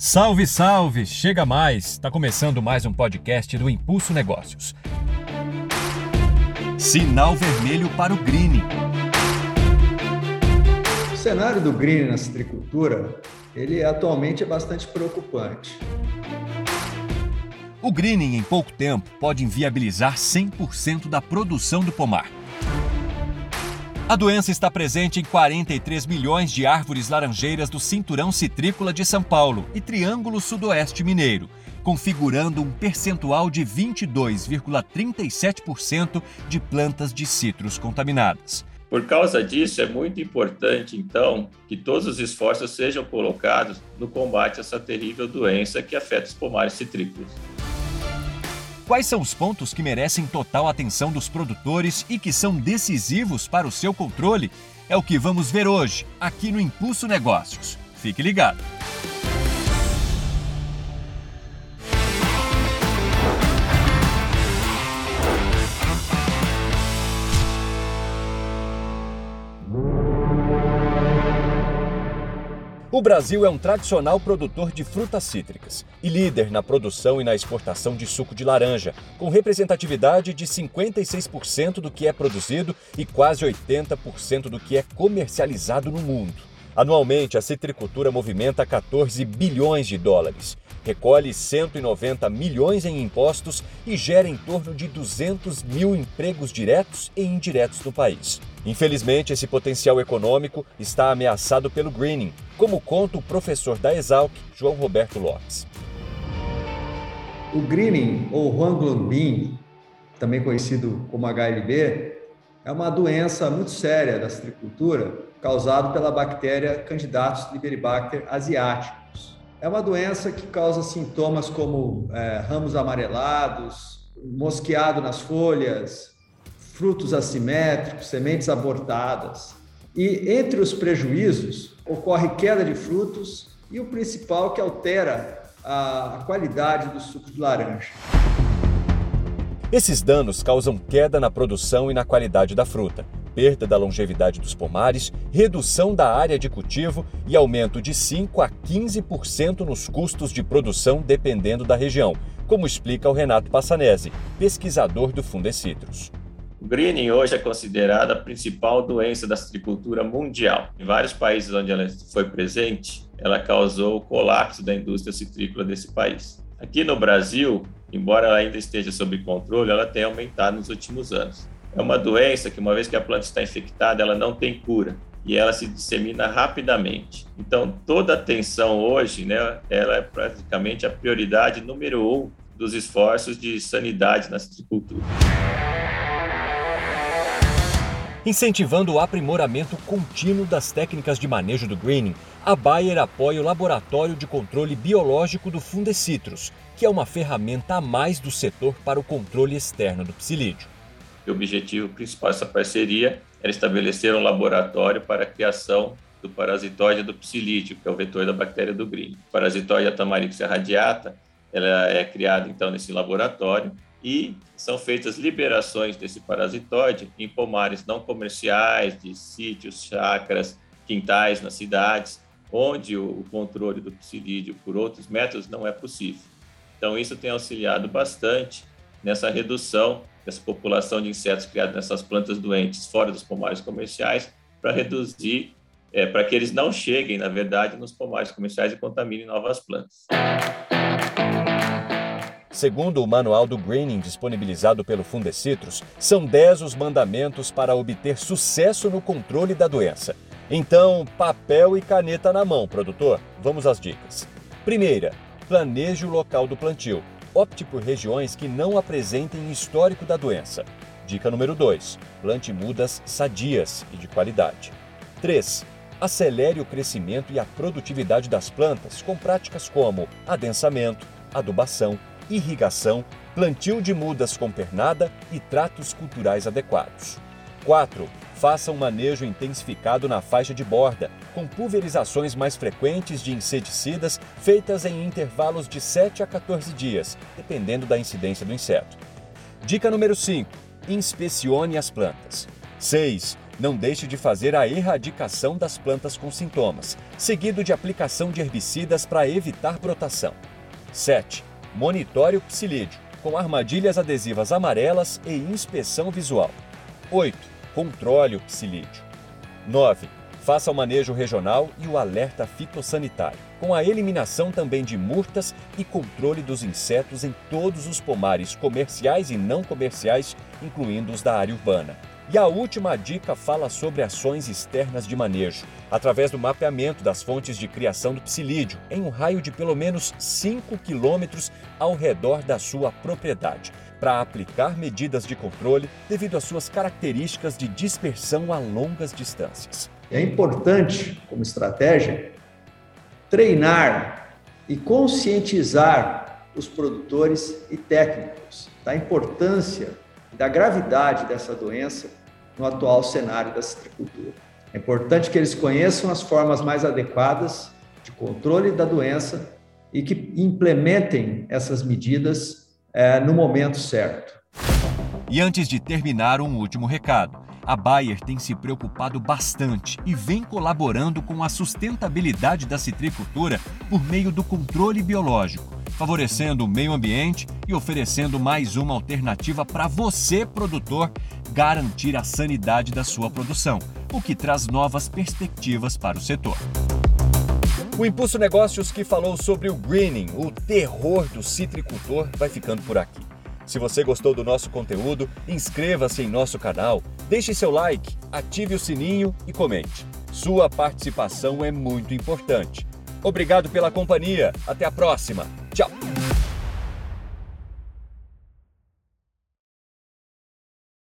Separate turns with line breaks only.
Salve, salve! Chega mais! Está começando mais um podcast do Impulso Negócios. Sinal vermelho para o greening.
O cenário do greening na citricultura, ele atualmente é bastante preocupante.
O greening em pouco tempo pode inviabilizar 100% da produção do pomar. A doença está presente em 43 milhões de árvores laranjeiras do cinturão citrícola de São Paulo e Triângulo Sudoeste Mineiro, configurando um percentual de 22,37% de plantas de citros contaminadas.
Por causa disso, é muito importante, então, que todos os esforços sejam colocados no combate a essa terrível doença que afeta os pomares citrícolas.
Quais são os pontos que merecem total atenção dos produtores e que são decisivos para o seu controle? É o que vamos ver hoje, aqui no Impulso Negócios. Fique ligado! O Brasil é um tradicional produtor de frutas cítricas e líder na produção e na exportação de suco de laranja, com representatividade de 56% do que é produzido e quase 80% do que é comercializado no mundo. Anualmente, a citricultura movimenta 14 bilhões de dólares, recolhe 190 milhões em impostos e gera em torno de 200 mil empregos diretos e indiretos no país. Infelizmente, esse potencial econômico está ameaçado pelo greening, como conta o professor da Exalc, João Roberto Lopes.
O greening, ou Huanglunbin, também conhecido como HLB, é uma doença muito séria da citricultura, causada pela bactéria Candidatus liberibacter asiáticos. É uma doença que causa sintomas como é, ramos amarelados, mosqueado nas folhas, frutos assimétricos, sementes abortadas. E entre os prejuízos ocorre queda de frutos e o principal que altera a, qualidade do suco de laranja.
Esses danos causam queda na produção e na qualidade da fruta, perda da longevidade dos pomares, redução da área de cultivo e aumento de 5 a 15% nos custos de produção dependendo da região, como explica o Renato Passanese, pesquisador do Fundecitrus.
O greening hoje é considerada a principal doença da citricultura mundial. Em vários países onde ela foi presente, ela causou o colapso da indústria citrícola desse país. Aqui no Brasil, embora ela ainda esteja sob controle, ela tem aumentado nos últimos anos. É uma doença que, uma vez que a planta está infectada, ela não tem cura e ela se dissemina rapidamente. Então, toda atenção hoje, né, ela é praticamente a prioridade número um dos esforços de sanidade na citricultura.
Incentivando o aprimoramento contínuo das técnicas de manejo do greening, a Bayer apoia o Laboratório de Controle Biológico do Fundecitrus, que é uma ferramenta a mais do setor para o controle externo do psilídeo.
O objetivo principal dessa parceria era estabelecer um laboratório para a criação do parasitóide do psilídeo, que é o vetor da bactéria do green. O parasitóide Tamarix radiata, ela é criada então nesse laboratório e são feitas liberações desse parasitóide em pomares não comerciais, de sítios, chácaras, quintais nas cidades, onde o controle do psilídeo por outros métodos não é possível. Então, isso tem auxiliado bastante nessa redução dessa população de insetos criados nessas plantas doentes fora dos pomares comerciais, para reduzir, é, para que eles não cheguem, na verdade, nos pomares comerciais e contaminem novas plantas.
Segundo o manual do greening disponibilizado pelo Fundecitrus, são 10 os mandamentos para obter sucesso no controle da doença. Então, papel e caneta na mão, produtor. Vamos às dicas. Primeira, planeje o local do plantio. Opte por regiões que não apresentem histórico da doença. Dica número 2. Plante mudas sadias e de qualidade. 3. Acelere o crescimento e a produtividade das plantas com práticas como adensamento, adubação, irrigação, plantio de mudas com pernada e tratos culturais adequados. 4. Faça um manejo intensificado na faixa de borda, com pulverizações mais frequentes de inseticidas feitas em intervalos de 7 a 14 dias, dependendo da incidência do inseto. Dica número 5. Inspecione as plantas. 6. não deixe de fazer a erradicação das plantas com sintomas, seguido de aplicação de herbicidas para evitar brotação. 7. Monitore o psilídeo, com armadilhas adesivas amarelas e inspeção visual. 8. Controle o psilídeo. 9. Faça o manejo regional e o alerta fitossanitário, com a eliminação também de murtas e controle dos insetos em todos os pomares comerciais e não comerciais, incluindo os da área urbana. E a última dica fala sobre ações externas de manejo, através do mapeamento das fontes de criação do psilídeo, em um raio de pelo menos 5 quilômetros ao redor da sua propriedade, para aplicar medidas de controle devido às suas características de dispersão a longas distâncias.
É importante, como estratégia, treinar e conscientizar os produtores e técnicos da importância da gravidade dessa doença no atual cenário da citricultura. É importante que eles conheçam as formas mais adequadas de controle da doença e que implementem essas medidas é, no momento certo.
E antes de terminar, um último recado. A Bayer tem se preocupado bastante e vem colaborando com a sustentabilidade da citricultura por meio do controle biológico, favorecendo o meio ambiente e oferecendo mais uma alternativa para você, produtor, garantir a sanidade da sua produção, o que traz novas perspectivas para o setor. O Impulso Negócios que falou sobre o greening, o terror do citricultor, vai ficando por aqui. Se você gostou do nosso conteúdo, inscreva-se em nosso canal, deixe seu like, ative o sininho e comente. Sua participação é muito importante. Obrigado pela companhia. Até a próxima. Tchau.